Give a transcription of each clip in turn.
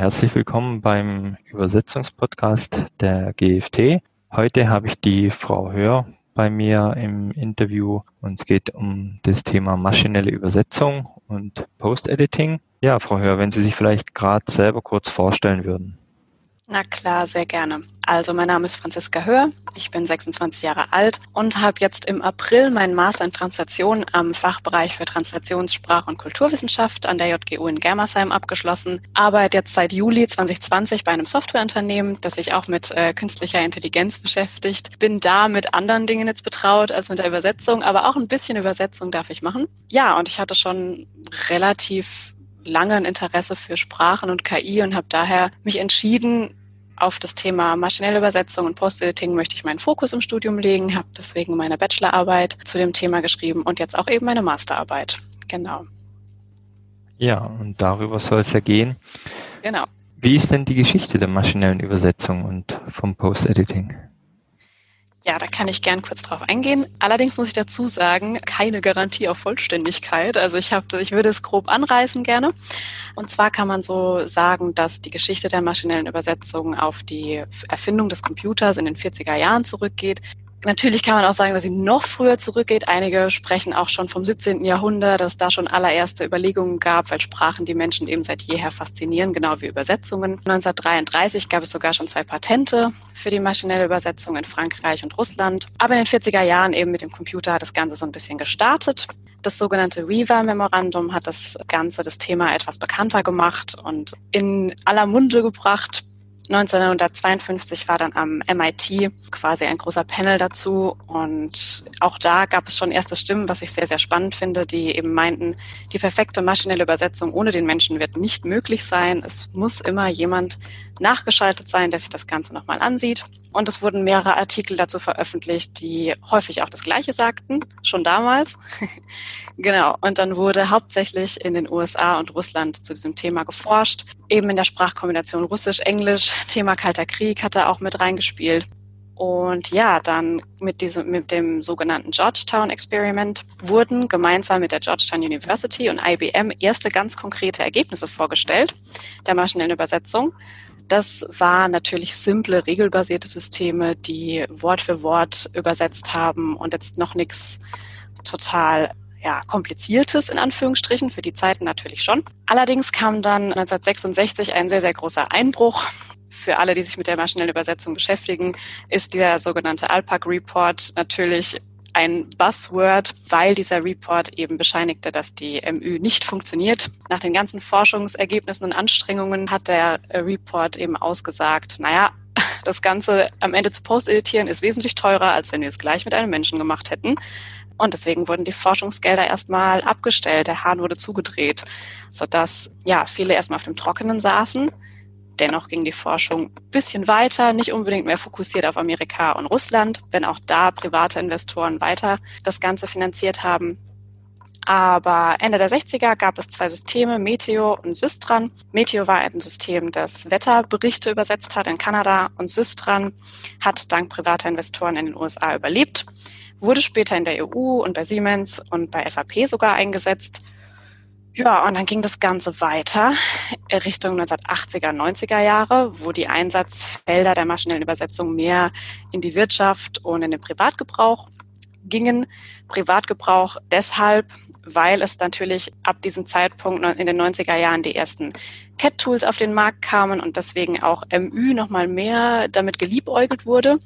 herzlich willkommen beim Übersetzungspodcast der GFT. Heute habe ich die Frau Hör bei mir im Interview und es geht um das Thema maschinelle Übersetzung und Post-Editing. Ja, Frau Hör, wenn Sie sich vielleicht gerade selber kurz vorstellen würden. Na klar, sehr gerne. Also mein Name ist Franziska Hör, ich bin 26 Jahre alt und habe jetzt im April meinen Master in Translation am Fachbereich für Translationssprache und Kulturwissenschaft an der JGU in Germersheim abgeschlossen. Arbeite jetzt seit Juli 2020 bei einem Softwareunternehmen, das sich auch mit äh, künstlicher Intelligenz beschäftigt. Bin da mit anderen Dingen jetzt betraut als mit der Übersetzung, aber auch ein bisschen Übersetzung darf ich machen. Ja, und ich hatte schon relativ lange ein Interesse für Sprachen und KI und habe daher mich entschieden, auf das Thema maschinelle Übersetzung und Post-Editing möchte ich meinen Fokus im Studium legen, habe deswegen meine Bachelorarbeit zu dem Thema geschrieben und jetzt auch eben meine Masterarbeit. Genau. Ja, und darüber soll es ja gehen. Genau. Wie ist denn die Geschichte der maschinellen Übersetzung und vom Post-Editing? Ja, da kann ich gern kurz drauf eingehen. Allerdings muss ich dazu sagen, keine Garantie auf Vollständigkeit. Also ich habe, ich würde es grob anreißen gerne. Und zwar kann man so sagen, dass die Geschichte der maschinellen Übersetzung auf die Erfindung des Computers in den 40er Jahren zurückgeht. Natürlich kann man auch sagen, dass sie noch früher zurückgeht. Einige sprechen auch schon vom 17. Jahrhundert, dass da schon allererste Überlegungen gab, weil Sprachen die Menschen eben seit jeher faszinieren, genau wie Übersetzungen. 1933 gab es sogar schon zwei Patente für die maschinelle Übersetzung in Frankreich und Russland. Aber in den 40er Jahren eben mit dem Computer hat das Ganze so ein bisschen gestartet. Das sogenannte Weaver-Memorandum hat das Ganze, das Thema etwas bekannter gemacht und in aller Munde gebracht. 1952 war dann am MIT quasi ein großer Panel dazu und auch da gab es schon erste Stimmen, was ich sehr, sehr spannend finde, die eben meinten, die perfekte maschinelle Übersetzung ohne den Menschen wird nicht möglich sein. Es muss immer jemand nachgeschaltet sein, der sich das Ganze nochmal ansieht. Und es wurden mehrere Artikel dazu veröffentlicht, die häufig auch das Gleiche sagten, schon damals. genau. Und dann wurde hauptsächlich in den USA und Russland zu diesem Thema geforscht. Eben in der Sprachkombination Russisch-Englisch. Thema Kalter Krieg hat da auch mit reingespielt. Und ja, dann mit diesem, mit dem sogenannten Georgetown Experiment wurden gemeinsam mit der Georgetown University und IBM erste ganz konkrete Ergebnisse vorgestellt der maschinellen Übersetzung. Das waren natürlich simple, regelbasierte Systeme, die Wort für Wort übersetzt haben und jetzt noch nichts total ja, kompliziertes in Anführungsstrichen, für die Zeiten natürlich schon. Allerdings kam dann 1966 ein sehr, sehr großer Einbruch. Für alle, die sich mit der maschinellen Übersetzung beschäftigen, ist der sogenannte ALPAC Report natürlich ein Buzzword, weil dieser Report eben bescheinigte, dass die MÜ nicht funktioniert. Nach den ganzen Forschungsergebnissen und Anstrengungen hat der äh, Report eben ausgesagt, naja, das Ganze am Ende zu post-editieren ist wesentlich teurer, als wenn wir es gleich mit einem Menschen gemacht hätten. Und deswegen wurden die Forschungsgelder erstmal abgestellt, der Hahn wurde zugedreht, sodass ja viele erstmal auf dem Trockenen saßen Dennoch ging die Forschung ein bisschen weiter, nicht unbedingt mehr fokussiert auf Amerika und Russland, wenn auch da private Investoren weiter das Ganze finanziert haben. Aber Ende der 60er gab es zwei Systeme, Meteo und Systran. Meteo war ein System, das Wetterberichte übersetzt hat in Kanada und Systran hat dank privater Investoren in den USA überlebt, wurde später in der EU und bei Siemens und bei SAP sogar eingesetzt ja, und dann ging das Ganze weiter Richtung 1980er, 90er Jahre, wo die Einsatzfelder der maschinellen Übersetzung mehr in die Wirtschaft und in den Privatgebrauch gingen. Privatgebrauch deshalb, weil es natürlich ab diesem Zeitpunkt in den 90er Jahren die ersten CAT-Tools auf den Markt kamen und deswegen auch MÜ nochmal mehr damit geliebäugelt wurde.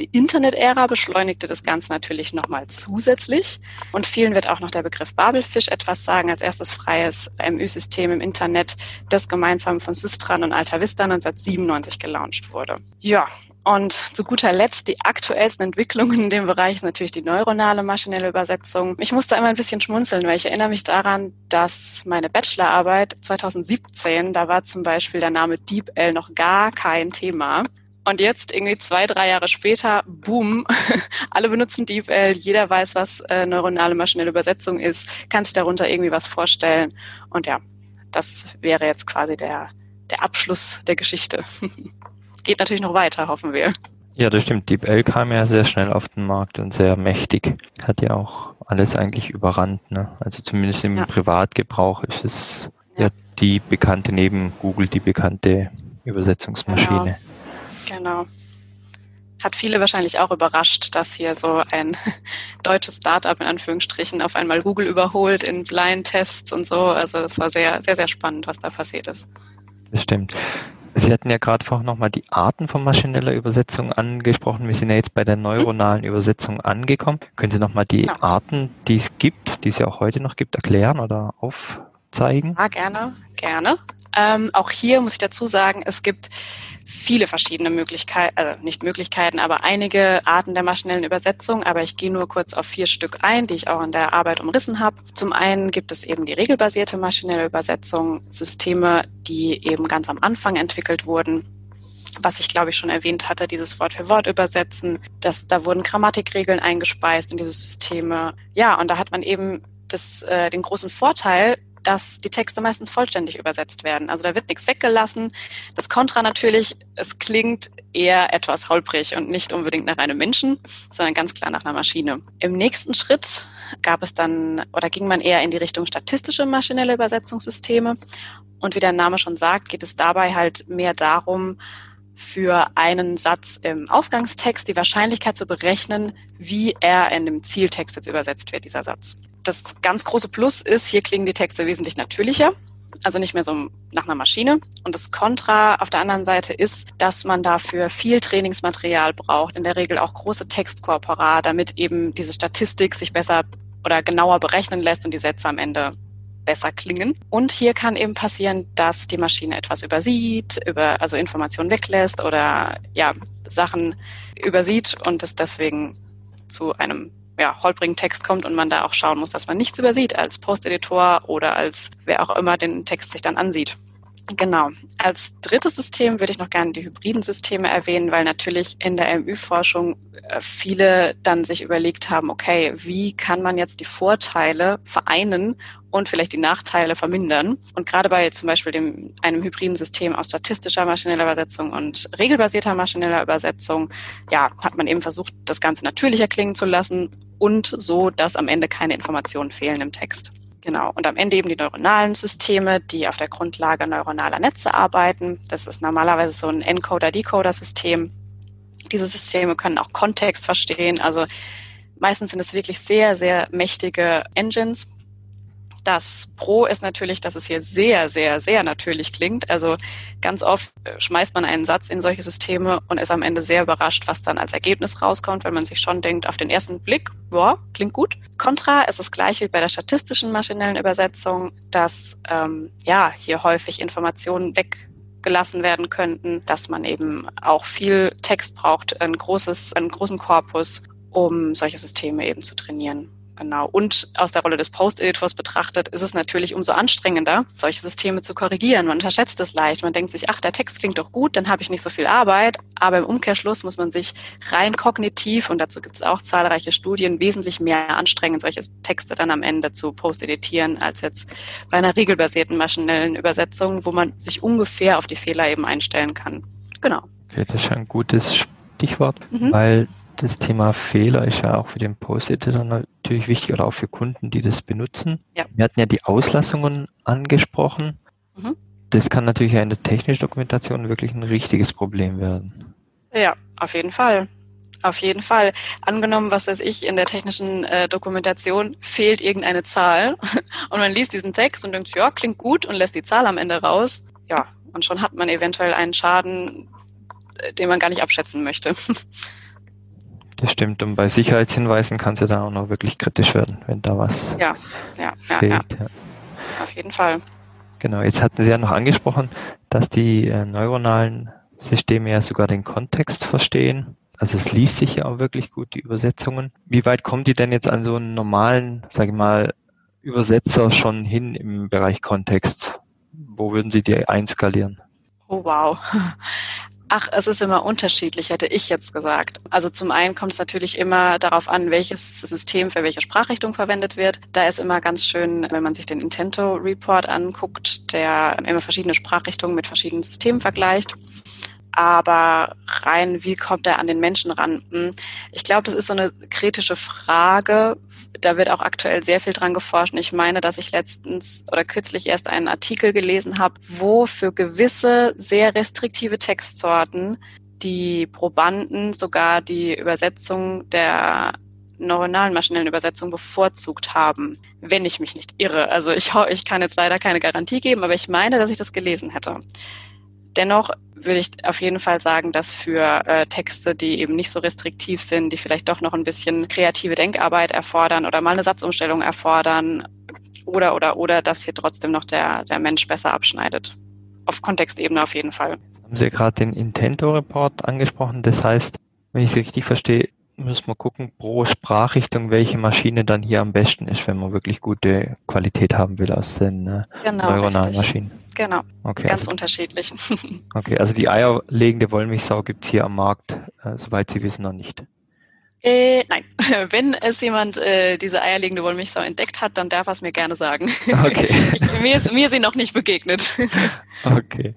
Die Internet-Ära beschleunigte das Ganze natürlich nochmal zusätzlich. Und vielen wird auch noch der Begriff Babelfisch etwas sagen, als erstes freies MÜ-System im Internet, das gemeinsam von Systran und Alta Vista 1997 gelauncht wurde. Ja, und zu guter Letzt die aktuellsten Entwicklungen in dem Bereich ist natürlich die neuronale maschinelle Übersetzung. Ich musste einmal ein bisschen schmunzeln, weil ich erinnere mich daran, dass meine Bachelorarbeit 2017, da war zum Beispiel der Name DeepL noch gar kein Thema. Und jetzt irgendwie zwei, drei Jahre später, boom, alle benutzen DeepL, jeder weiß, was äh, neuronale maschinelle Übersetzung ist, kann sich darunter irgendwie was vorstellen. Und ja, das wäre jetzt quasi der, der Abschluss der Geschichte. Geht natürlich noch weiter, hoffen wir. Ja, das stimmt. DeepL kam ja sehr schnell auf den Markt und sehr mächtig. Hat ja auch alles eigentlich überrannt. Ne? Also zumindest im ja. Privatgebrauch ist es ja. ja die bekannte neben Google, die bekannte Übersetzungsmaschine. Genau. Genau. Hat viele wahrscheinlich auch überrascht, dass hier so ein deutsches Startup in Anführungsstrichen auf einmal Google überholt in Blind-Tests und so. Also das war sehr, sehr, sehr spannend, was da passiert ist. Das stimmt. Sie hatten ja gerade vorhin nochmal die Arten von maschineller Übersetzung angesprochen. Wir sind ja jetzt bei der neuronalen Übersetzung angekommen. Können Sie nochmal die ja. Arten, die es gibt, die es ja auch heute noch gibt, erklären oder aufzeigen? Ja, gerne, gerne. Ähm, auch hier muss ich dazu sagen, es gibt viele verschiedene Möglichkeiten, also nicht Möglichkeiten, aber einige Arten der maschinellen Übersetzung. Aber ich gehe nur kurz auf vier Stück ein, die ich auch in der Arbeit umrissen habe. Zum einen gibt es eben die regelbasierte maschinelle Übersetzung, Systeme, die eben ganz am Anfang entwickelt wurden, was ich glaube ich schon erwähnt hatte, dieses Wort für Wort übersetzen. Das, da wurden Grammatikregeln eingespeist in diese Systeme. Ja, und da hat man eben das, äh, den großen Vorteil, dass die Texte meistens vollständig übersetzt werden. Also da wird nichts weggelassen. Das Kontra natürlich, es klingt eher etwas holprig und nicht unbedingt nach einem Menschen, sondern ganz klar nach einer Maschine. Im nächsten Schritt gab es dann oder ging man eher in die Richtung statistische maschinelle Übersetzungssysteme. Und wie der Name schon sagt, geht es dabei halt mehr darum, für einen Satz im Ausgangstext die Wahrscheinlichkeit zu berechnen, wie er in dem Zieltext jetzt übersetzt wird, dieser Satz das ganz große Plus ist, hier klingen die Texte wesentlich natürlicher. Also nicht mehr so nach einer Maschine. Und das Kontra auf der anderen Seite ist, dass man dafür viel Trainingsmaterial braucht, in der Regel auch große Textkorpora, damit eben diese Statistik sich besser oder genauer berechnen lässt und die Sätze am Ende besser klingen. Und hier kann eben passieren, dass die Maschine etwas übersieht, über, also Informationen weglässt oder ja, Sachen übersieht und es deswegen zu einem ja, holprigen Text kommt und man da auch schauen muss, dass man nichts übersieht als Posteditor oder als wer auch immer den Text sich dann ansieht. Genau. Als drittes System würde ich noch gerne die hybriden Systeme erwähnen, weil natürlich in der MÜ-Forschung äh, viele dann sich überlegt haben, okay, wie kann man jetzt die Vorteile vereinen und vielleicht die Nachteile vermindern? Und gerade bei zum Beispiel dem, einem hybriden System aus statistischer maschineller Übersetzung und regelbasierter maschineller Übersetzung, ja, hat man eben versucht, das Ganze natürlicher klingen zu lassen und so, dass am Ende keine Informationen fehlen im Text. Genau. Und am Ende eben die neuronalen Systeme, die auf der Grundlage neuronaler Netze arbeiten. Das ist normalerweise so ein Encoder-Decoder-System. Diese Systeme können auch Kontext verstehen. Also meistens sind es wirklich sehr, sehr mächtige Engines, das Pro ist natürlich, dass es hier sehr, sehr, sehr natürlich klingt. Also ganz oft schmeißt man einen Satz in solche Systeme und ist am Ende sehr überrascht, was dann als Ergebnis rauskommt, wenn man sich schon denkt, auf den ersten Blick, boah, klingt gut. Contra ist das gleiche wie bei der statistischen maschinellen Übersetzung, dass ähm, ja hier häufig Informationen weggelassen werden könnten, dass man eben auch viel Text braucht, ein großes, einen großen Korpus, um solche Systeme eben zu trainieren. Genau. Und aus der Rolle des Post-Editors betrachtet, ist es natürlich umso anstrengender, solche Systeme zu korrigieren. Man unterschätzt es leicht. Man denkt sich, ach, der Text klingt doch gut, dann habe ich nicht so viel Arbeit. Aber im Umkehrschluss muss man sich rein kognitiv, und dazu gibt es auch zahlreiche Studien, wesentlich mehr anstrengen, solche Texte dann am Ende zu post-editieren, als jetzt bei einer regelbasierten maschinellen Übersetzung, wo man sich ungefähr auf die Fehler eben einstellen kann. Genau. Okay, das ist ein gutes Stichwort, mhm. weil das Thema Fehler ist ja auch für den Post-Editor natürlich wichtig oder auch für Kunden, die das benutzen. Ja. Wir hatten ja die Auslassungen angesprochen. Mhm. Das kann natürlich ja in der technischen Dokumentation wirklich ein richtiges Problem werden. Ja, auf jeden Fall. Auf jeden Fall. Angenommen, was weiß ich, in der technischen äh, Dokumentation fehlt irgendeine Zahl und man liest diesen Text und denkt, ja, klingt gut und lässt die Zahl am Ende raus. Ja, und schon hat man eventuell einen Schaden, äh, den man gar nicht abschätzen möchte. Das stimmt. Und bei Sicherheitshinweisen kann es ja dann auch noch wirklich kritisch werden, wenn da was ja, ja, ja, fehlt. Ja. Auf jeden Fall. Genau, jetzt hatten Sie ja noch angesprochen, dass die äh, neuronalen Systeme ja sogar den Kontext verstehen. Also es liest sich ja auch wirklich gut, die Übersetzungen. Wie weit kommen die denn jetzt an so einen normalen, sage ich mal, Übersetzer schon hin im Bereich Kontext? Wo würden Sie die einskalieren? Oh wow. Ach, es ist immer unterschiedlich, hätte ich jetzt gesagt. Also zum einen kommt es natürlich immer darauf an, welches System für welche Sprachrichtung verwendet wird. Da ist immer ganz schön, wenn man sich den Intento Report anguckt, der immer verschiedene Sprachrichtungen mit verschiedenen Systemen vergleicht. Aber rein, wie kommt er an den Menschen ran? Hm, ich glaube, das ist so eine kritische Frage. Da wird auch aktuell sehr viel dran geforscht. Ich meine, dass ich letztens oder kürzlich erst einen Artikel gelesen habe, wo für gewisse sehr restriktive Textsorten die Probanden sogar die Übersetzung der neuronalen maschinellen Übersetzung bevorzugt haben, wenn ich mich nicht irre. Also ich, ich kann jetzt leider keine Garantie geben, aber ich meine, dass ich das gelesen hätte. Dennoch würde ich auf jeden Fall sagen, dass für äh, Texte, die eben nicht so restriktiv sind, die vielleicht doch noch ein bisschen kreative Denkarbeit erfordern oder mal eine Satzumstellung erfordern oder oder oder, dass hier trotzdem noch der, der Mensch besser abschneidet. Auf Kontextebene auf jeden Fall. Haben Sie gerade den Intento-Report angesprochen. Das heißt, wenn ich es richtig verstehe, müssen wir gucken pro Sprachrichtung, welche Maschine dann hier am besten ist, wenn man wirklich gute Qualität haben will aus den äh, genau, neuronalen richtig. Maschinen. Genau, okay, ganz also, unterschiedlich. okay, also die eierlegende Wollmilchsau gibt es hier am Markt, äh, soweit Sie wissen, noch nicht. Äh, nein, wenn es jemand äh, diese eierlegende Wollmilchsau entdeckt hat, dann darf er es mir gerne sagen. Okay. mir, ist, mir ist sie noch nicht begegnet. okay,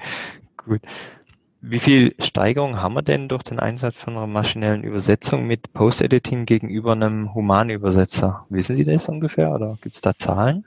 gut. Wie viel Steigerung haben wir denn durch den Einsatz von einer maschinellen Übersetzung mit Post-Editing gegenüber einem humanen Übersetzer? Wissen Sie das ungefähr oder gibt es da Zahlen?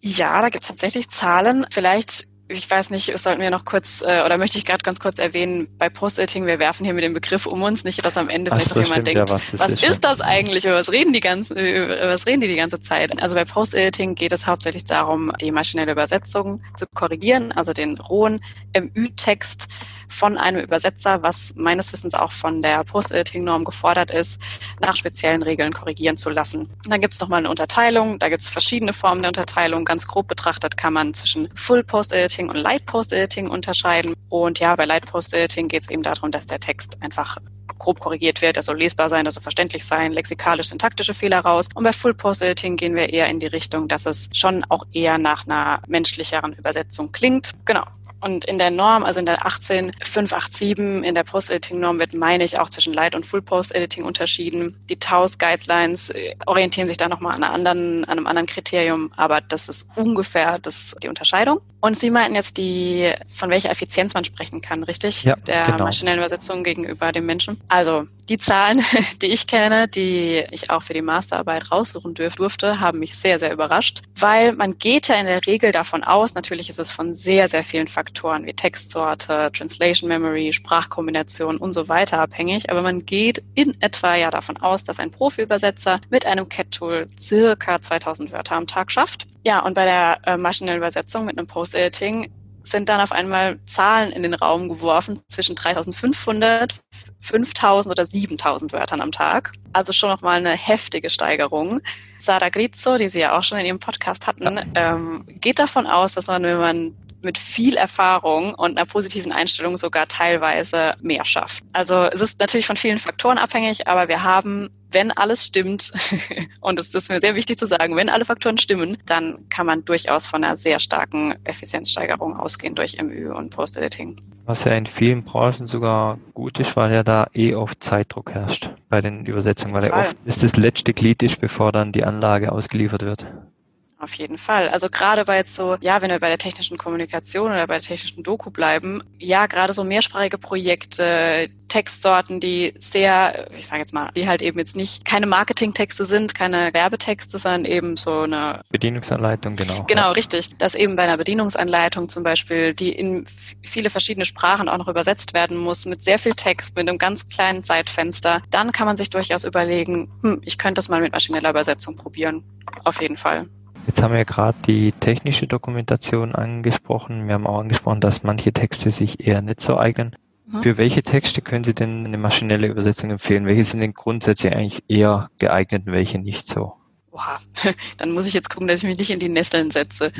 Ja, da gibt es tatsächlich Zahlen. Vielleicht ich weiß nicht, sollten wir noch kurz, äh, oder möchte ich gerade ganz kurz erwähnen, bei Post-Editing, wir werfen hier mit dem Begriff um uns, nicht, dass am Ende vielleicht so, noch jemand denkt, ja, was, was ist, ist das eigentlich, über was reden die ganze, über was reden die die ganze Zeit? Also bei Post-Editing geht es hauptsächlich darum, die maschinelle Übersetzung zu korrigieren, also den rohen MÜ-Text von einem Übersetzer, was meines Wissens auch von der Post-Editing-Norm gefordert ist, nach speziellen Regeln korrigieren zu lassen. Dann gibt es nochmal eine Unterteilung, da gibt es verschiedene Formen der Unterteilung. Ganz grob betrachtet kann man zwischen Full Post-Editing und Light Post-Editing unterscheiden. Und ja, bei Light Post-Editing geht es eben darum, dass der Text einfach grob korrigiert wird, er soll lesbar sein, er soll verständlich sein, lexikalisch-syntaktische Fehler raus. Und bei Full Post Editing gehen wir eher in die Richtung, dass es schon auch eher nach einer menschlicheren Übersetzung klingt. Genau. Und in der Norm, also in der 18587, in der Post-Editing-Norm wird, meine ich, auch zwischen Light- und Full-Post-Editing unterschieden. Die TAUS-Guidelines äh, orientieren sich da nochmal an, an einem anderen Kriterium, aber das ist ungefähr das, die Unterscheidung. Und Sie meinten jetzt die, von welcher Effizienz man sprechen kann, richtig? Ja, der genau. maschinellen Übersetzung gegenüber dem Menschen. Also die Zahlen, die ich kenne, die ich auch für die Masterarbeit raussuchen durfte, haben mich sehr, sehr überrascht, weil man geht ja in der Regel davon aus, natürlich ist es von sehr, sehr vielen Faktoren wie Textsorte, Translation Memory, Sprachkombination und so weiter abhängig, aber man geht in etwa ja davon aus, dass ein Profi-Übersetzer mit einem CAT-Tool circa 2000 Wörter am Tag schafft. Ja, und bei der äh, maschinellen Übersetzung mit einem Post-Editing sind dann auf einmal Zahlen in den Raum geworfen zwischen 3500, 5000 oder 7000 Wörtern am Tag. Also schon nochmal eine heftige Steigerung. Sarah Grizzo, die Sie ja auch schon in Ihrem Podcast hatten, ähm, geht davon aus, dass man, wenn man mit viel Erfahrung und einer positiven Einstellung sogar teilweise mehr schafft. Also es ist natürlich von vielen Faktoren abhängig, aber wir haben, wenn alles stimmt, und es ist mir sehr wichtig zu sagen, wenn alle Faktoren stimmen, dann kann man durchaus von einer sehr starken Effizienzsteigerung ausgehen durch MÜ und Post-Editing. Was ja in vielen Branchen sogar gut ist, weil ja da eh oft Zeitdruck herrscht bei den Übersetzungen, weil ja oft ist das letzte Glied ist, bevor dann die Anlage ausgeliefert wird. Auf jeden Fall. Also gerade bei jetzt so, ja, wenn wir bei der technischen Kommunikation oder bei der technischen Doku bleiben, ja, gerade so mehrsprachige Projekte, Textsorten, die sehr, ich sage jetzt mal, die halt eben jetzt nicht keine Marketingtexte sind, keine Werbetexte, sondern eben so eine Bedienungsanleitung, genau. Genau, richtig. Dass eben bei einer Bedienungsanleitung zum Beispiel, die in viele verschiedene Sprachen auch noch übersetzt werden muss, mit sehr viel Text, mit einem ganz kleinen Zeitfenster, dann kann man sich durchaus überlegen, hm, ich könnte das mal mit maschineller Übersetzung probieren. Auf jeden Fall. Jetzt haben wir ja gerade die technische Dokumentation angesprochen. Wir haben auch angesprochen, dass manche Texte sich eher nicht so eignen. Mhm. Für welche Texte können Sie denn eine maschinelle Übersetzung empfehlen? Welche sind denn grundsätzlich eigentlich eher geeignet und welche nicht so? Oha, dann muss ich jetzt gucken, dass ich mich nicht in die Nesseln setze.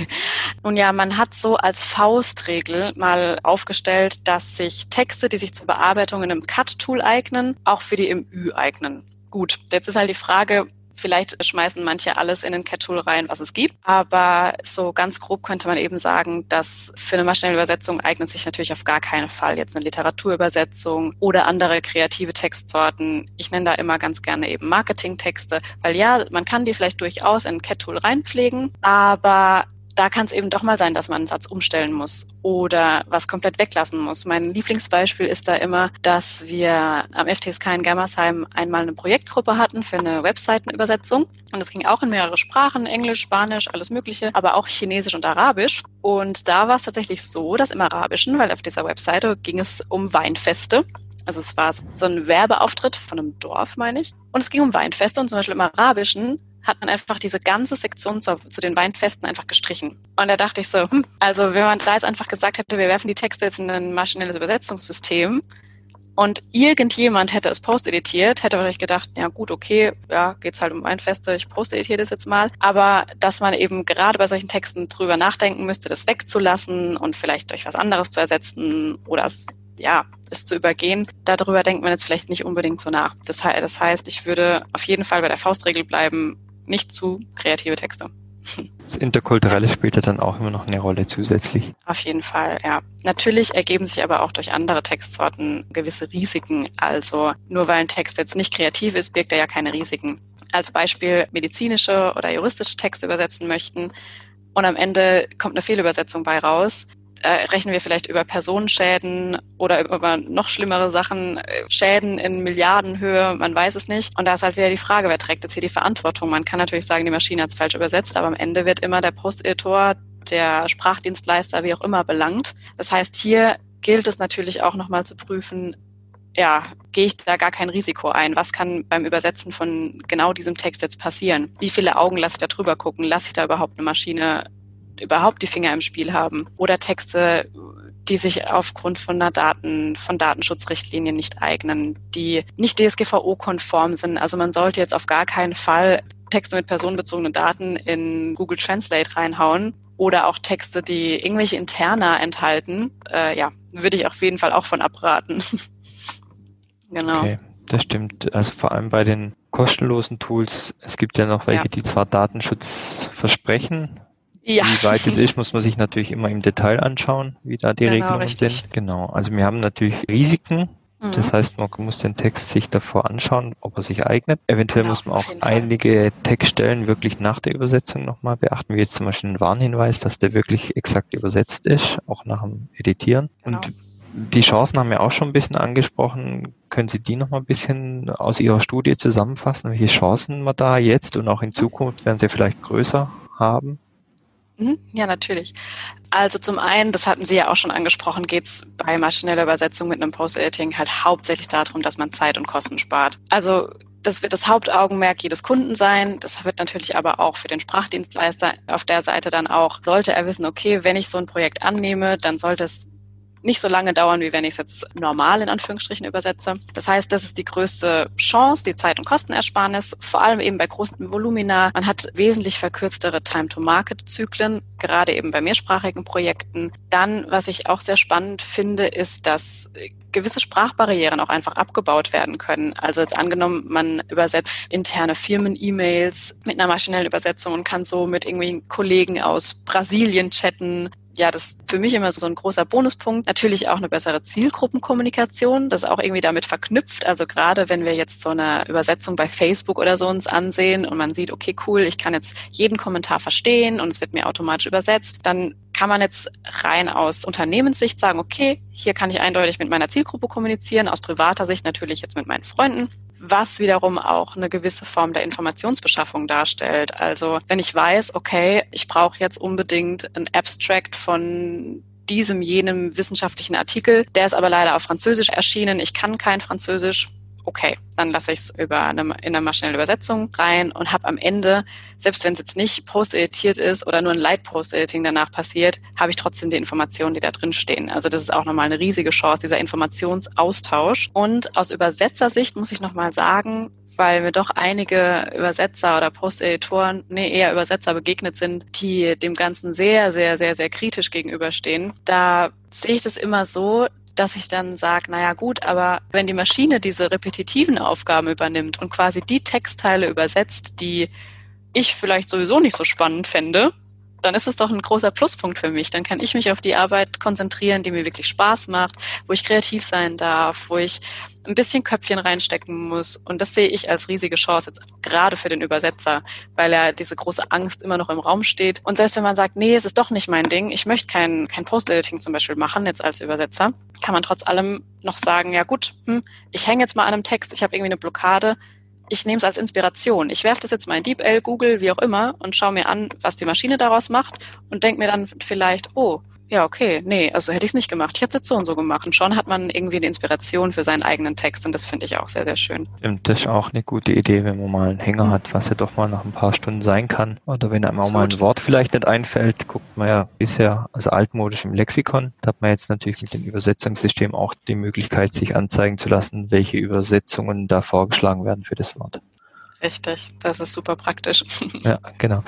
Nun ja, man hat so als Faustregel mal aufgestellt, dass sich Texte, die sich zur Bearbeitung in einem Cut-Tool eignen, auch für die MÜ eignen. Gut, jetzt ist halt die Frage, Vielleicht schmeißen manche alles in den Cat-Tool rein, was es gibt. Aber so ganz grob könnte man eben sagen, dass für eine maschinelle Übersetzung eignet sich natürlich auf gar keinen Fall jetzt eine Literaturübersetzung oder andere kreative Textsorten. Ich nenne da immer ganz gerne eben Marketingtexte, weil ja, man kann die vielleicht durchaus in Cat-Tool reinpflegen, aber da kann es eben doch mal sein, dass man einen Satz umstellen muss oder was komplett weglassen muss. Mein Lieblingsbeispiel ist da immer, dass wir am FTSK in Germersheim einmal eine Projektgruppe hatten für eine Webseitenübersetzung. Und das ging auch in mehrere Sprachen, Englisch, Spanisch, alles Mögliche, aber auch Chinesisch und Arabisch. Und da war es tatsächlich so, dass im Arabischen, weil auf dieser Webseite ging es um Weinfeste. Also es war so ein Werbeauftritt von einem Dorf, meine ich. Und es ging um Weinfeste und zum Beispiel im Arabischen hat man einfach diese ganze Sektion zu, zu, den Weinfesten einfach gestrichen. Und da dachte ich so, hm, also wenn man da jetzt einfach gesagt hätte, wir werfen die Texte jetzt in ein maschinelles Übersetzungssystem und irgendjemand hätte es post-editiert, hätte vielleicht gedacht, ja gut, okay, ja, geht's halt um Weinfeste, ich post-editiere das jetzt mal. Aber dass man eben gerade bei solchen Texten drüber nachdenken müsste, das wegzulassen und vielleicht durch was anderes zu ersetzen oder es ja, es zu übergehen, darüber denkt man jetzt vielleicht nicht unbedingt so nach. Das, heißt, ich würde auf jeden Fall bei der Faustregel bleiben, nicht zu kreative Texte. Das Interkulturelle spielt ja dann auch immer noch eine Rolle zusätzlich. Auf jeden Fall, ja. Natürlich ergeben sich aber auch durch andere Textsorten gewisse Risiken. Also nur weil ein Text jetzt nicht kreativ ist, birgt er ja keine Risiken. Als Beispiel medizinische oder juristische Texte übersetzen möchten und am Ende kommt eine Fehlübersetzung bei raus, äh, rechnen wir vielleicht über Personenschäden oder über noch schlimmere Sachen, Schäden in Milliardenhöhe, man weiß es nicht. Und da ist halt wieder die Frage, wer trägt jetzt hier die Verantwortung? Man kann natürlich sagen, die Maschine hat es falsch übersetzt, aber am Ende wird immer der Post-Editor, der Sprachdienstleister, wie auch immer, belangt. Das heißt, hier gilt es natürlich auch nochmal zu prüfen, ja, gehe ich da gar kein Risiko ein? Was kann beim Übersetzen von genau diesem Text jetzt passieren? Wie viele Augen lasse ich da drüber gucken? Lasse ich da überhaupt eine Maschine überhaupt die Finger im Spiel haben oder Texte, die sich aufgrund von einer Daten, von Datenschutzrichtlinien nicht eignen, die nicht DSGVO-konform sind. Also man sollte jetzt auf gar keinen Fall Texte mit personenbezogenen Daten in Google Translate reinhauen oder auch Texte, die irgendwelche Interna enthalten. Äh, ja, würde ich auf jeden Fall auch von abraten. genau. Okay, das stimmt. Also vor allem bei den kostenlosen Tools. Es gibt ja noch welche, ja. die zwar Datenschutz versprechen, ja. Wie weit es ist, muss man sich natürlich immer im Detail anschauen, wie da die genau, Regelungen richtig. sind. Genau. Also wir haben natürlich Risiken. Mhm. Das heißt, man muss den Text sich davor anschauen, ob er sich eignet. Eventuell genau, muss man auch einige Textstellen wirklich nach der Übersetzung nochmal beachten, wie jetzt zum Beispiel ein Warnhinweis, dass der wirklich exakt übersetzt ist, auch nach dem Editieren. Genau. Und die Chancen haben wir auch schon ein bisschen angesprochen. Können Sie die noch mal ein bisschen aus Ihrer Studie zusammenfassen? Welche Chancen wir da jetzt und auch in Zukunft werden sie vielleicht größer haben? Mhm. Ja, natürlich. Also zum einen, das hatten Sie ja auch schon angesprochen, geht es bei maschineller Übersetzung mit einem Post-Editing halt hauptsächlich darum, dass man Zeit und Kosten spart. Also das wird das Hauptaugenmerk jedes Kunden sein. Das wird natürlich aber auch für den Sprachdienstleister auf der Seite dann auch, sollte er wissen, okay, wenn ich so ein Projekt annehme, dann sollte es nicht so lange dauern, wie wenn ich es jetzt normal in Anführungsstrichen übersetze. Das heißt, das ist die größte Chance, die Zeit- und Kostenersparnis, vor allem eben bei großen Volumina. Man hat wesentlich verkürztere Time-to-Market-Zyklen, gerade eben bei mehrsprachigen Projekten. Dann, was ich auch sehr spannend finde, ist, dass gewisse Sprachbarrieren auch einfach abgebaut werden können. Also jetzt angenommen, man übersetzt interne Firmen-E-Mails mit einer maschinellen Übersetzung und kann so mit irgendwelchen Kollegen aus Brasilien chatten ja, das ist für mich immer so ein großer Bonuspunkt. Natürlich auch eine bessere Zielgruppenkommunikation, das ist auch irgendwie damit verknüpft. Also gerade wenn wir jetzt so eine Übersetzung bei Facebook oder so uns ansehen und man sieht, okay, cool, ich kann jetzt jeden Kommentar verstehen und es wird mir automatisch übersetzt, dann kann man jetzt rein aus Unternehmenssicht sagen, okay, hier kann ich eindeutig mit meiner Zielgruppe kommunizieren, aus privater Sicht natürlich jetzt mit meinen Freunden was wiederum auch eine gewisse Form der Informationsbeschaffung darstellt. Also wenn ich weiß, okay, ich brauche jetzt unbedingt ein Abstract von diesem, jenem wissenschaftlichen Artikel, der ist aber leider auf Französisch erschienen, ich kann kein Französisch, okay, dann lasse ich es über eine, in eine maschinelle Übersetzung rein und habe am Ende, selbst wenn es jetzt nicht post-editiert ist oder nur ein Light-Post-Editing danach passiert, habe ich trotzdem die Informationen, die da drin stehen. Also das ist auch nochmal eine riesige Chance, dieser Informationsaustausch. Und aus Übersetzersicht muss ich nochmal sagen, weil mir doch einige Übersetzer oder Post-Editoren, nee, eher Übersetzer begegnet sind, die dem Ganzen sehr, sehr, sehr, sehr kritisch gegenüberstehen. Da sehe ich das immer so, dass ich dann sage, naja gut, aber wenn die Maschine diese repetitiven Aufgaben übernimmt und quasi die Textteile übersetzt, die ich vielleicht sowieso nicht so spannend fände, dann ist es doch ein großer Pluspunkt für mich. Dann kann ich mich auf die Arbeit konzentrieren, die mir wirklich Spaß macht, wo ich kreativ sein darf, wo ich ein bisschen Köpfchen reinstecken muss. Und das sehe ich als riesige Chance jetzt gerade für den Übersetzer, weil er diese große Angst immer noch im Raum steht. Und selbst wenn man sagt, nee, es ist doch nicht mein Ding, ich möchte kein, kein Post-Editing zum Beispiel machen, jetzt als Übersetzer, kann man trotz allem noch sagen, ja gut, hm, ich hänge jetzt mal an einem Text, ich habe irgendwie eine Blockade, ich nehme es als Inspiration. Ich werfe das jetzt mal in DeepL, Google, wie auch immer und schaue mir an, was die Maschine daraus macht und denke mir dann vielleicht, oh, ja, okay, nee, also hätte ich es nicht gemacht. Ich hätte es jetzt so und so gemacht. Und schon hat man irgendwie eine Inspiration für seinen eigenen Text und das finde ich auch sehr, sehr schön. Stimmt, das ist auch eine gute Idee, wenn man mal einen Hänger hat, was ja doch mal nach ein paar Stunden sein kann. Oder wenn einem auch mal ein Wort vielleicht nicht einfällt, guckt man ja bisher, also altmodisch im Lexikon, da hat man jetzt natürlich mit dem Übersetzungssystem auch die Möglichkeit, sich anzeigen zu lassen, welche Übersetzungen da vorgeschlagen werden für das Wort. Richtig, das ist super praktisch. Ja, genau.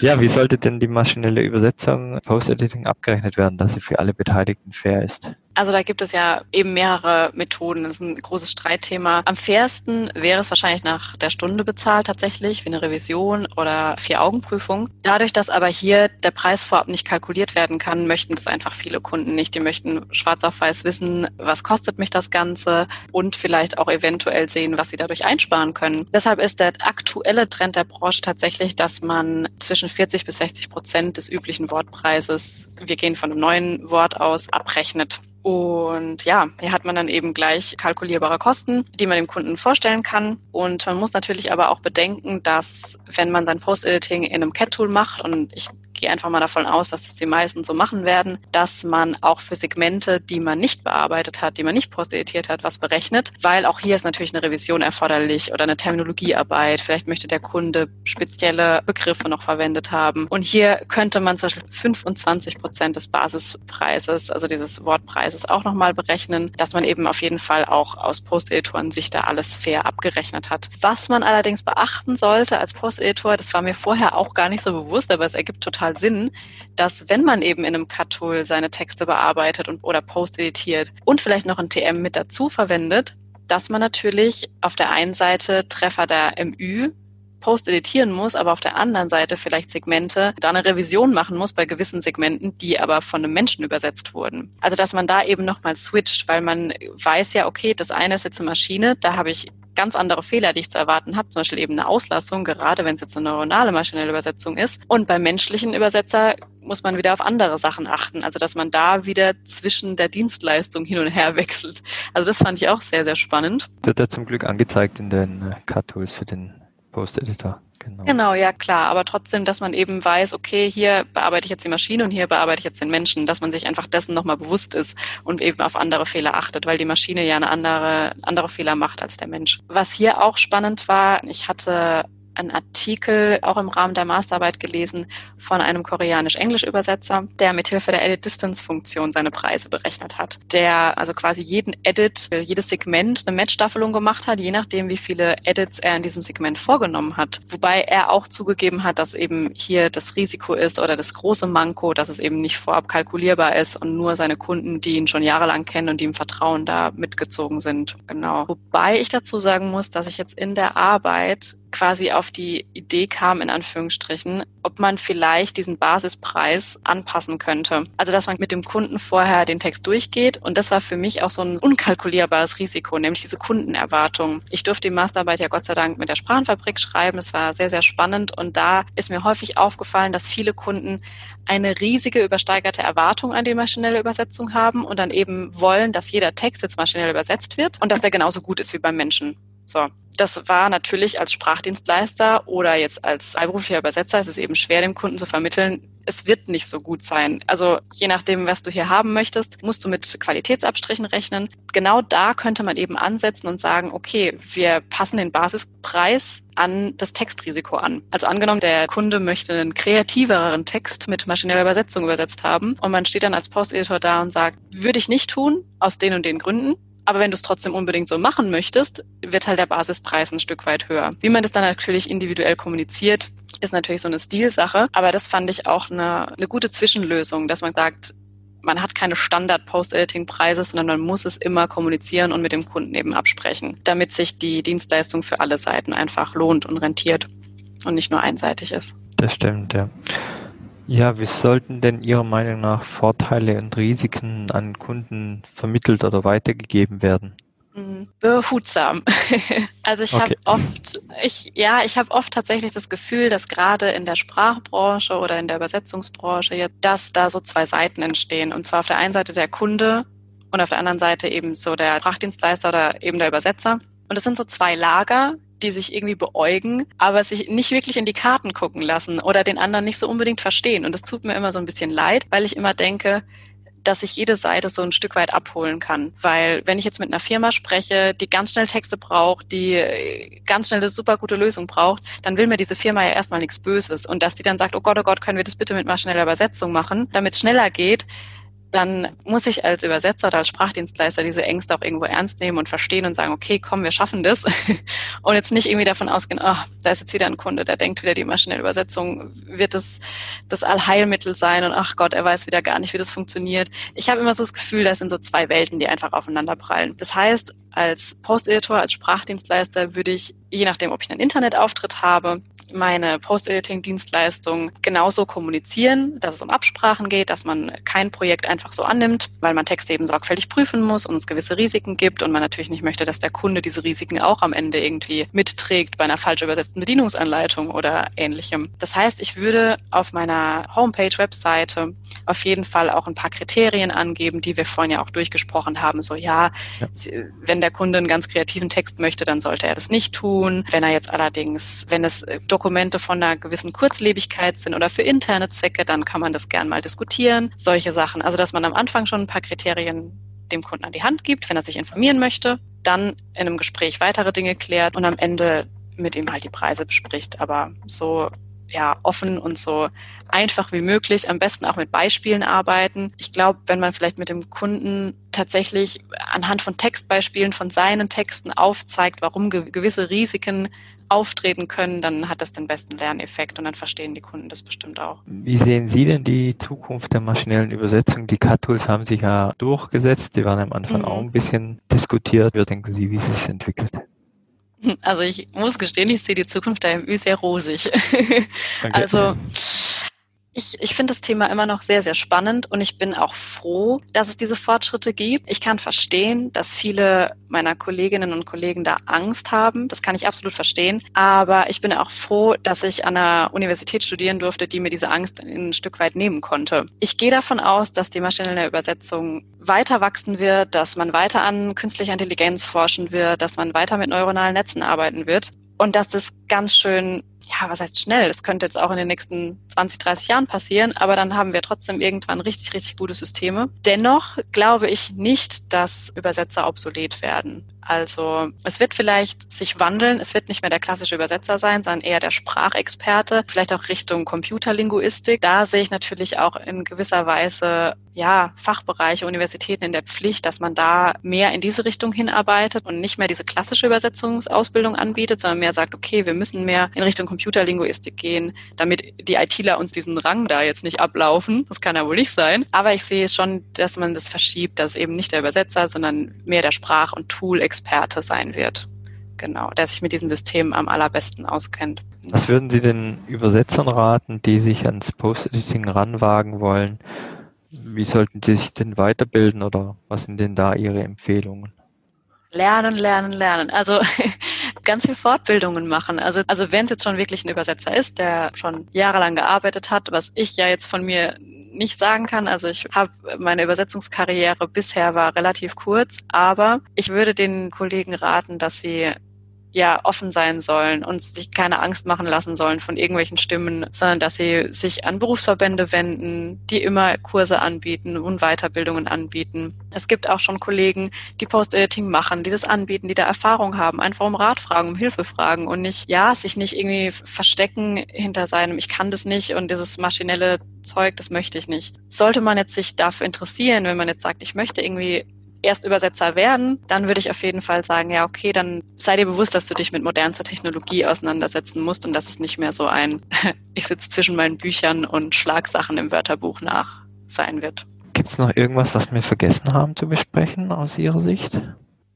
Ja, wie sollte denn die maschinelle Übersetzung Post-Editing abgerechnet werden, dass sie für alle Beteiligten fair ist? Also da gibt es ja eben mehrere Methoden. Das ist ein großes Streitthema. Am fairsten wäre es wahrscheinlich nach der Stunde bezahlt tatsächlich, wie eine Revision oder Vier-Augen-Prüfung. Dadurch, dass aber hier der Preis vorab nicht kalkuliert werden kann, möchten das einfach viele Kunden nicht. Die möchten schwarz auf weiß wissen, was kostet mich das Ganze und vielleicht auch eventuell sehen, was sie dadurch einsparen können. Deshalb ist der aktuelle Trend der Branche tatsächlich, dass man zwischen 40 bis 60 Prozent des üblichen Wortpreises, wir gehen von einem neuen Wort aus, abrechnet. Und ja, hier hat man dann eben gleich kalkulierbare Kosten, die man dem Kunden vorstellen kann. Und man muss natürlich aber auch bedenken, dass wenn man sein Post-Editing in einem CAT-Tool macht, und ich gehe einfach mal davon aus, dass das die meisten so machen werden, dass man auch für Segmente, die man nicht bearbeitet hat, die man nicht posteditiert hat, was berechnet, weil auch hier ist natürlich eine Revision erforderlich oder eine Terminologiearbeit. Vielleicht möchte der Kunde spezielle Begriffe noch verwendet haben. Und hier könnte man zum Beispiel 25 Prozent des Basispreises, also dieses Wortpreises auch nochmal berechnen, dass man eben auf jeden Fall auch aus Posteditoren sich da alles fair abgerechnet hat. Was man allerdings beachten sollte als Posteditor, das war mir vorher auch gar nicht so bewusst, aber es ergibt total total Sinn, dass wenn man eben in einem Cut-Tool seine Texte bearbeitet und, oder post-editiert und vielleicht noch ein TM mit dazu verwendet, dass man natürlich auf der einen Seite Treffer der MÜ Post editieren muss, aber auf der anderen Seite vielleicht Segmente, da eine Revision machen muss bei gewissen Segmenten, die aber von einem Menschen übersetzt wurden. Also dass man da eben nochmal switcht, weil man weiß ja, okay, das eine ist jetzt eine Maschine, da habe ich ganz andere Fehler, die ich zu erwarten habe, zum Beispiel eben eine Auslassung, gerade wenn es jetzt eine neuronale maschinelle Übersetzung ist. Und beim menschlichen Übersetzer muss man wieder auf andere Sachen achten. Also dass man da wieder zwischen der Dienstleistung hin und her wechselt. Also das fand ich auch sehr, sehr spannend. Das wird ja zum Glück angezeigt in den Cut-Tools für den Post-Editor. Genau. genau, ja klar. Aber trotzdem, dass man eben weiß, okay, hier bearbeite ich jetzt die Maschine und hier bearbeite ich jetzt den Menschen, dass man sich einfach dessen nochmal bewusst ist und eben auf andere Fehler achtet, weil die Maschine ja eine andere, andere Fehler macht als der Mensch. Was hier auch spannend war, ich hatte einen Artikel auch im Rahmen der Masterarbeit gelesen von einem koreanisch-englisch-Übersetzer, der mithilfe der Edit-Distance-Funktion seine Preise berechnet hat. Der also quasi jeden Edit, jedes Segment eine Matchstaffelung gemacht hat, je nachdem, wie viele Edits er in diesem Segment vorgenommen hat. Wobei er auch zugegeben hat, dass eben hier das Risiko ist oder das große Manko, dass es eben nicht vorab kalkulierbar ist und nur seine Kunden, die ihn schon jahrelang kennen und die ihm vertrauen, da mitgezogen sind. Genau. Wobei ich dazu sagen muss, dass ich jetzt in der Arbeit quasi auf die Idee kam, in Anführungsstrichen, ob man vielleicht diesen Basispreis anpassen könnte. Also, dass man mit dem Kunden vorher den Text durchgeht. Und das war für mich auch so ein unkalkulierbares Risiko, nämlich diese Kundenerwartung. Ich durfte die Masterarbeit ja Gott sei Dank mit der Sprachenfabrik schreiben. Es war sehr, sehr spannend. Und da ist mir häufig aufgefallen, dass viele Kunden eine riesige übersteigerte Erwartung an die maschinelle Übersetzung haben und dann eben wollen, dass jeder Text jetzt maschinell übersetzt wird und dass der genauso gut ist wie beim Menschen. So, das war natürlich als Sprachdienstleister oder jetzt als freiberuflicher Übersetzer, es ist eben schwer, dem Kunden zu vermitteln, es wird nicht so gut sein. Also je nachdem, was du hier haben möchtest, musst du mit Qualitätsabstrichen rechnen. Genau da könnte man eben ansetzen und sagen, okay, wir passen den Basispreis an das Textrisiko an. Also angenommen, der Kunde möchte einen kreativeren Text mit maschineller Übersetzung übersetzt haben und man steht dann als Posteditor da und sagt, würde ich nicht tun, aus den und den Gründen. Aber wenn du es trotzdem unbedingt so machen möchtest, wird halt der Basispreis ein Stück weit höher. Wie man das dann natürlich individuell kommuniziert, ist natürlich so eine Stilsache. Aber das fand ich auch eine, eine gute Zwischenlösung, dass man sagt, man hat keine Standard-Post-Editing-Preise, sondern man muss es immer kommunizieren und mit dem Kunden eben absprechen, damit sich die Dienstleistung für alle Seiten einfach lohnt und rentiert und nicht nur einseitig ist. Das stimmt, ja. Ja, wie sollten denn Ihrer Meinung nach Vorteile und Risiken an Kunden vermittelt oder weitergegeben werden? Mhm. Behutsam. also ich okay. habe oft, ich ja, ich habe oft tatsächlich das Gefühl, dass gerade in der Sprachbranche oder in der Übersetzungsbranche, dass da so zwei Seiten entstehen. Und zwar auf der einen Seite der Kunde und auf der anderen Seite eben so der Sprachdienstleister oder eben der Übersetzer. Und es sind so zwei Lager, die sich irgendwie beäugen, aber sich nicht wirklich in die Karten gucken lassen oder den anderen nicht so unbedingt verstehen. Und das tut mir immer so ein bisschen leid, weil ich immer denke, dass ich jede Seite so ein Stück weit abholen kann. Weil wenn ich jetzt mit einer Firma spreche, die ganz schnell Texte braucht, die ganz schnell eine super gute Lösung braucht, dann will mir diese Firma ja erstmal nichts Böses. Und dass die dann sagt, oh Gott, oh Gott, können wir das bitte mit mal schneller Übersetzung machen, damit es schneller geht, dann muss ich als Übersetzer oder als Sprachdienstleister diese Ängste auch irgendwo ernst nehmen und verstehen und sagen, okay, komm, wir schaffen das. und jetzt nicht irgendwie davon ausgehen, ach, da ist jetzt wieder ein Kunde, der denkt wieder, die maschinelle Übersetzung wird das, das Allheilmittel sein und ach Gott, er weiß wieder gar nicht, wie das funktioniert. Ich habe immer so das Gefühl, das sind so zwei Welten, die einfach aufeinander prallen. Das heißt, als Post-Editor, als Sprachdienstleister würde ich, je nachdem, ob ich einen Internetauftritt habe, meine Post-Editing-Dienstleistung genauso kommunizieren, dass es um Absprachen geht, dass man kein Projekt einfach so annimmt, weil man Texte eben sorgfältig prüfen muss und es gewisse Risiken gibt und man natürlich nicht möchte, dass der Kunde diese Risiken auch am Ende irgendwie mitträgt bei einer falsch übersetzten Bedienungsanleitung oder ähnlichem. Das heißt, ich würde auf meiner Homepage, Webseite auf jeden Fall auch ein paar Kriterien angeben, die wir vorhin ja auch durchgesprochen haben. So, ja, ja. wenn der Kunde einen ganz kreativen Text möchte, dann sollte er das nicht tun. Wenn er jetzt allerdings, wenn es Dokumente von einer gewissen Kurzlebigkeit sind oder für interne Zwecke, dann kann man das gern mal diskutieren. Solche Sachen. Also, dass man am Anfang schon ein paar Kriterien dem Kunden an die Hand gibt, wenn er sich informieren möchte, dann in einem Gespräch weitere Dinge klärt und am Ende mit ihm halt die Preise bespricht. Aber so ja, offen und so einfach wie möglich, am besten auch mit Beispielen arbeiten. Ich glaube, wenn man vielleicht mit dem Kunden tatsächlich anhand von Textbeispielen von seinen Texten aufzeigt, warum ge gewisse Risiken auftreten können, dann hat das den besten Lerneffekt und dann verstehen die Kunden das bestimmt auch. Wie sehen Sie denn die Zukunft der maschinellen Übersetzung? Die CAT-Tools haben sich ja durchgesetzt, die waren am Anfang mhm. auch ein bisschen diskutiert. Wie denken Sie, wie es sich entwickelt? Also ich muss gestehen, ich sehe die Zukunft der MÜ sehr rosig. Okay. Also ich, ich finde das Thema immer noch sehr, sehr spannend und ich bin auch froh, dass es diese Fortschritte gibt. Ich kann verstehen, dass viele meiner Kolleginnen und Kollegen da Angst haben. Das kann ich absolut verstehen. Aber ich bin auch froh, dass ich an einer Universität studieren durfte, die mir diese Angst ein Stück weit nehmen konnte. Ich gehe davon aus, dass die maschinelle Übersetzung weiter wachsen wird, dass man weiter an künstlicher Intelligenz forschen wird, dass man weiter mit neuronalen Netzen arbeiten wird und dass das ganz schön ja, was heißt schnell? Das könnte jetzt auch in den nächsten 20, 30 Jahren passieren, aber dann haben wir trotzdem irgendwann richtig, richtig gute Systeme. Dennoch glaube ich nicht, dass Übersetzer obsolet werden. Also es wird vielleicht sich wandeln. Es wird nicht mehr der klassische Übersetzer sein, sondern eher der Sprachexperte, vielleicht auch Richtung Computerlinguistik. Da sehe ich natürlich auch in gewisser Weise ja, Fachbereiche, Universitäten in der Pflicht, dass man da mehr in diese Richtung hinarbeitet und nicht mehr diese klassische Übersetzungsausbildung anbietet, sondern mehr sagt, okay, wir müssen mehr in Richtung Computerlinguistik gehen, damit die ITler uns diesen Rang da jetzt nicht ablaufen. Das kann ja wohl nicht sein. Aber ich sehe schon, dass man das verschiebt, dass eben nicht der Übersetzer, sondern mehr der Sprach- und Tool-Experte sein wird. Genau, der sich mit diesen Systemen am allerbesten auskennt. Was würden Sie den Übersetzern raten, die sich ans Post-Editing ranwagen wollen? Wie sollten Sie sich denn weiterbilden oder was sind denn da Ihre Empfehlungen? Lernen, lernen, lernen. Also ganz viel Fortbildungen machen. Also, also wenn es jetzt schon wirklich ein Übersetzer ist, der schon jahrelang gearbeitet hat, was ich ja jetzt von mir nicht sagen kann. Also ich habe meine Übersetzungskarriere bisher war relativ kurz, aber ich würde den Kollegen raten, dass sie ja offen sein sollen und sich keine Angst machen lassen sollen von irgendwelchen Stimmen, sondern dass sie sich an Berufsverbände wenden, die immer Kurse anbieten und Weiterbildungen anbieten. Es gibt auch schon Kollegen, die Post-Editing machen, die das anbieten, die da Erfahrung haben, einfach um Rat fragen, um Hilfe fragen und nicht, ja, sich nicht irgendwie verstecken hinter seinem, ich kann das nicht und dieses maschinelle Zeug, das möchte ich nicht. Sollte man jetzt sich dafür interessieren, wenn man jetzt sagt, ich möchte irgendwie Erstübersetzer werden, dann würde ich auf jeden Fall sagen, ja, okay, dann sei dir bewusst, dass du dich mit modernster Technologie auseinandersetzen musst und dass es nicht mehr so ein, ich sitze zwischen meinen Büchern und schlag Sachen im Wörterbuch nach sein wird. Gibt es noch irgendwas, was wir vergessen haben zu besprechen aus Ihrer Sicht?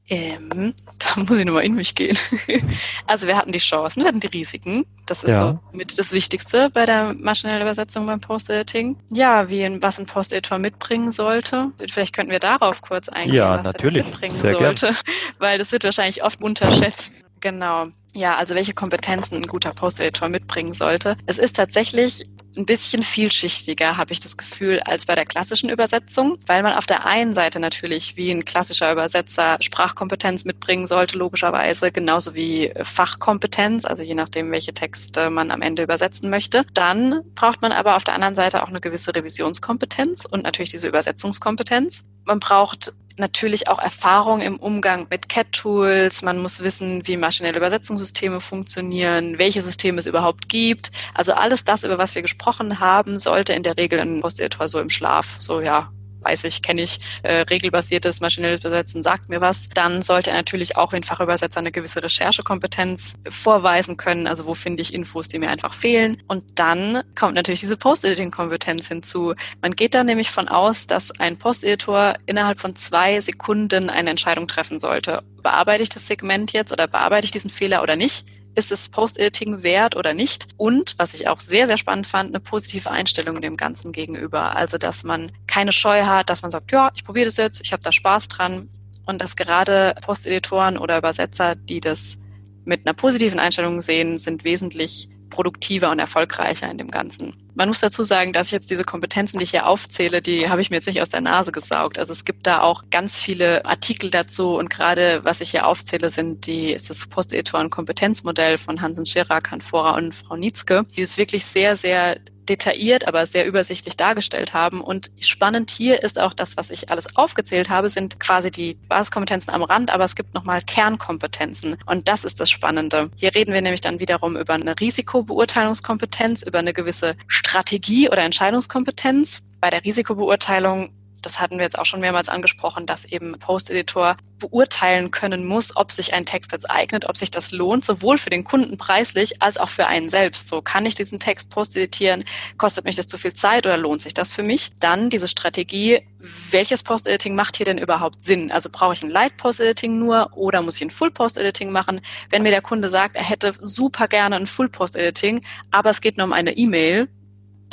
Ähm, da muss ich nochmal in mich gehen. also wir hatten die Chancen, wir hatten die Risiken. Das ist ja. so mit das Wichtigste bei der maschinellen Übersetzung beim Post-Editing. Ja, wie ein, was ein Post-Editor mitbringen sollte. Vielleicht könnten wir darauf kurz eingehen, ja, was natürlich. er mitbringen Sehr sollte. Gern. Weil das wird wahrscheinlich oft unterschätzt. Genau. Ja, also welche Kompetenzen ein guter Post-Editor mitbringen sollte. Es ist tatsächlich ein bisschen vielschichtiger, habe ich das Gefühl, als bei der klassischen Übersetzung, weil man auf der einen Seite natürlich wie ein klassischer Übersetzer Sprachkompetenz mitbringen sollte, logischerweise, genauso wie Fachkompetenz, also je nachdem, welche Texte man am Ende übersetzen möchte. Dann braucht man aber auf der anderen Seite auch eine gewisse Revisionskompetenz und natürlich diese Übersetzungskompetenz. Man braucht natürlich auch Erfahrung im Umgang mit CAT-Tools. Man muss wissen, wie maschinelle Übersetzungssysteme funktionieren, welche Systeme es überhaupt gibt. Also alles das, über was wir gesprochen haben, sollte in der Regel ein Posteditor so im Schlaf, so ja, weiß ich, kenne ich, äh, regelbasiertes maschinelles Übersetzen sagt mir was, dann sollte er natürlich auch wie ein Fachübersetzer eine gewisse Recherchekompetenz vorweisen können. Also wo finde ich Infos, die mir einfach fehlen. Und dann kommt natürlich diese Post-Editing-Kompetenz hinzu. Man geht da nämlich von aus, dass ein Post-Editor innerhalb von zwei Sekunden eine Entscheidung treffen sollte. Bearbeite ich das Segment jetzt oder bearbeite ich diesen Fehler oder nicht? Ist es Post-Editing wert oder nicht? Und, was ich auch sehr, sehr spannend fand, eine positive Einstellung dem Ganzen gegenüber. Also, dass man keine Scheu hat, dass man sagt, ja, ich probiere das jetzt, ich habe da Spaß dran. Und dass gerade Post-Editoren oder Übersetzer, die das mit einer positiven Einstellung sehen, sind wesentlich produktiver und erfolgreicher in dem Ganzen. Man muss dazu sagen, dass jetzt diese Kompetenzen, die ich hier aufzähle, die habe ich mir jetzt nicht aus der Nase gesaugt. Also es gibt da auch ganz viele Artikel dazu und gerade was ich hier aufzähle, sind die, ist das Post-Editoren-Kompetenzmodell von Hansen Scherer, Kanfora und Frau Nietzke, die ist wirklich sehr, sehr detailliert, aber sehr übersichtlich dargestellt haben. Und spannend hier ist auch das, was ich alles aufgezählt habe, sind quasi die Basiskompetenzen am Rand, aber es gibt nochmal Kernkompetenzen. Und das ist das Spannende. Hier reden wir nämlich dann wiederum über eine Risikobeurteilungskompetenz, über eine gewisse Strategie oder Entscheidungskompetenz. Bei der Risikobeurteilung das hatten wir jetzt auch schon mehrmals angesprochen, dass eben Post-Editor beurteilen können muss, ob sich ein Text jetzt eignet, ob sich das lohnt, sowohl für den Kunden preislich als auch für einen selbst. So kann ich diesen Text post-editieren, kostet mich das zu viel Zeit oder lohnt sich das für mich? Dann diese Strategie, welches Post-Editing macht hier denn überhaupt Sinn? Also brauche ich ein Light-Post-Editing nur oder muss ich ein Full-Post-Editing machen? Wenn mir der Kunde sagt, er hätte super gerne ein Full-Post-Editing, aber es geht nur um eine E-Mail,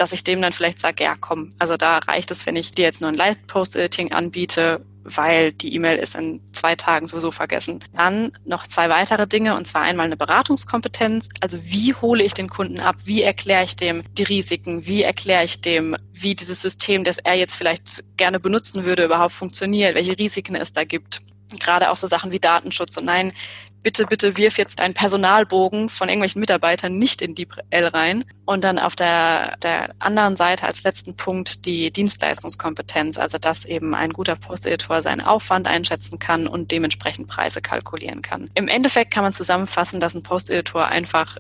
dass ich dem dann vielleicht sage, ja komm, also da reicht es, wenn ich dir jetzt nur ein Light-Post-Editing anbiete, weil die E-Mail ist in zwei Tagen sowieso vergessen. Dann noch zwei weitere Dinge, und zwar einmal eine Beratungskompetenz. Also wie hole ich den Kunden ab? Wie erkläre ich dem die Risiken? Wie erkläre ich dem, wie dieses System, das er jetzt vielleicht gerne benutzen würde, überhaupt funktioniert? Welche Risiken es da gibt? Gerade auch so Sachen wie Datenschutz. Und nein, bitte, bitte wirf jetzt einen Personalbogen von irgendwelchen Mitarbeitern nicht in DeepL rein. Und dann auf der, der anderen Seite als letzten Punkt die Dienstleistungskompetenz, also dass eben ein guter Post-Editor seinen Aufwand einschätzen kann und dementsprechend Preise kalkulieren kann. Im Endeffekt kann man zusammenfassen, dass ein Post-Editor einfach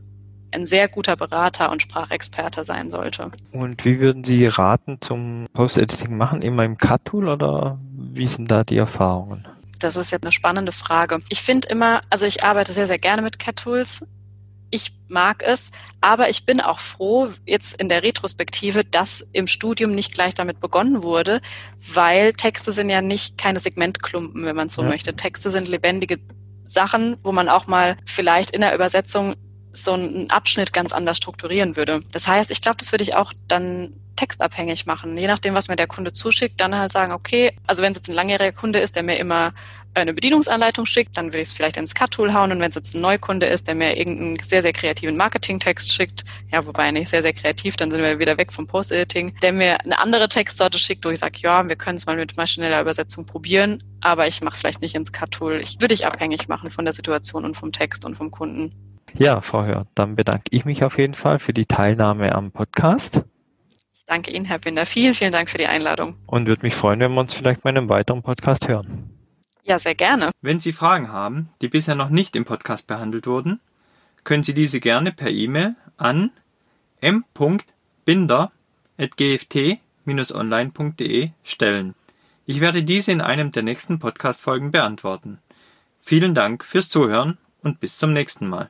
ein sehr guter Berater und Sprachexperte sein sollte. Und wie würden Sie raten zum Post-Editing machen? Immer im Cut-Tool oder wie sind da die Erfahrungen? Das ist jetzt eine spannende Frage. Ich finde immer, also ich arbeite sehr, sehr gerne mit CAT-Tools. Ich mag es, aber ich bin auch froh jetzt in der Retrospektive, dass im Studium nicht gleich damit begonnen wurde, weil Texte sind ja nicht keine Segmentklumpen, wenn man so ja. möchte. Texte sind lebendige Sachen, wo man auch mal vielleicht in der Übersetzung so einen Abschnitt ganz anders strukturieren würde. Das heißt, ich glaube, das würde ich auch dann textabhängig machen. Je nachdem, was mir der Kunde zuschickt, dann halt sagen, okay, also wenn es jetzt ein langjähriger Kunde ist, der mir immer eine Bedienungsanleitung schickt, dann würde ich es vielleicht ins Cut-Tool hauen und wenn es jetzt ein Neukunde ist, der mir irgendeinen sehr, sehr kreativen Marketing-Text schickt, ja, wobei nicht sehr, sehr kreativ, dann sind wir wieder weg vom Post-Editing, der mir eine andere Textsorte schickt, wo ich sage, ja, wir können es mal mit maschineller Übersetzung probieren, aber ich mache es vielleicht nicht ins Cut-Tool. Ich würde ich abhängig machen von der Situation und vom Text und vom Kunden. Ja, Frau Hör, dann bedanke ich mich auf jeden Fall für die Teilnahme am Podcast. Danke Ihnen, Herr Binder. Vielen, vielen Dank für die Einladung. Und würde mich freuen, wenn wir uns vielleicht bei einem weiteren Podcast hören. Ja, sehr gerne. Wenn Sie Fragen haben, die bisher noch nicht im Podcast behandelt wurden, können Sie diese gerne per E-Mail an m.binder.gft-online.de stellen. Ich werde diese in einem der nächsten Podcast-Folgen beantworten. Vielen Dank fürs Zuhören und bis zum nächsten Mal.